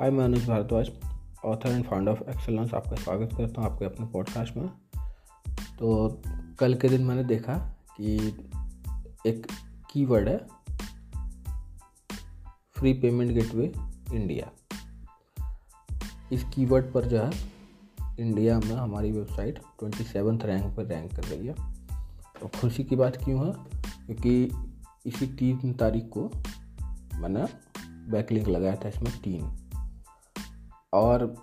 हाय, मैं Anuj Bhardwaj author and founder of excellence आपका स्वागत करता हूँ आपके अपने पॉडकास्ट में। तो कल के दिन मैंने देखा कि एक कीवर्ड है फ्री पेमेंट गेटवे इंडिया इस कीवर्ड पर जो है इंडिया में हमारी वेबसाइट ट्वेंटी सेवन्थ रैंक पर रैंक कर रही है। तो खुशी की बात क्यों है? क्योंकि इसी तीन तारीख को मैंने बैकलिंक लगाया था, इसमें तीन। और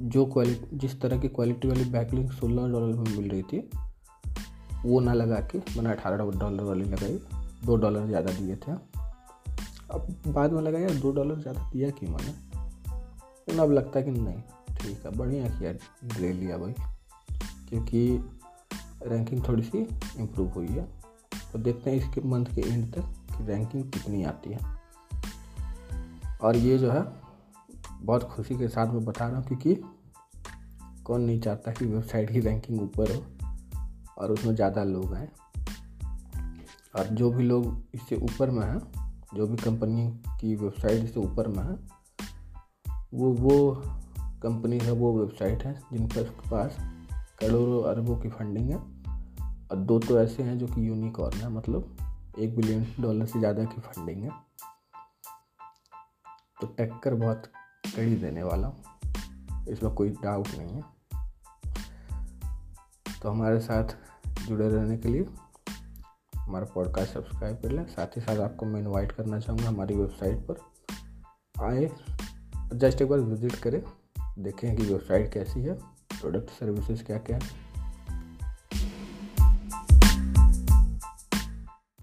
जो क्वालिटी जिस तरह की क्वालिटी वाली बैकलिंग सोलह डॉलर में मिल रही थी, वो ना लगा के मैंने अठारह डॉलर वाली लगाई। दो डॉलर ज़्यादा दिए थे। अब बाद में लगा, यार, दो डॉलर ज़्यादा दिया क्यों मैंने? लेकिन अब लगता है कि नहीं, ठीक है, बढ़िया किया, ले लिया भाई। क्योंकि रैंकिंग थोड़ी सी इम्प्रूव हुई है। तो देखते हैं इसके मंथ के एंड तक कि रैंकिंग कितनी आती है। और ये जो है बहुत खुशी के साथ मैं बता रहा हूँ क्योंकि कौन नहीं चाहता कि वेबसाइट की रैंकिंग ऊपर हो और उसमें ज़्यादा लोग आए। और जो भी लोग इससे ऊपर में हैं, जो भी कंपनी की वेबसाइट इससे ऊपर में है, वो वो कंपनी है, वो वेबसाइट है जिन पर उसके पास करोड़ों अरबों की फंडिंग है। और दो तो ऐसे हैं जो कि यूनिकॉर्न है मतलब एक बिलियन डॉलर से ज़्यादा की फंडिंग है। तो टक्कर बहुत कड़ी देने वाला हूँ। इसमें कोई डाउट नहीं है। तो हमारे साथ जुड़े रहने के लिए हमारा पॉडकास्ट सब्सक्राइब कर लें। साथ ही साथ आपको मैं इनवाइट करना चाहूँगा हमारी वेबसाइट पर। आए जस्ट एक बार विज़िट करें, देखें कि वेबसाइट कैसी है प्रोडक्ट सर्विसेज़ क्या क्या है।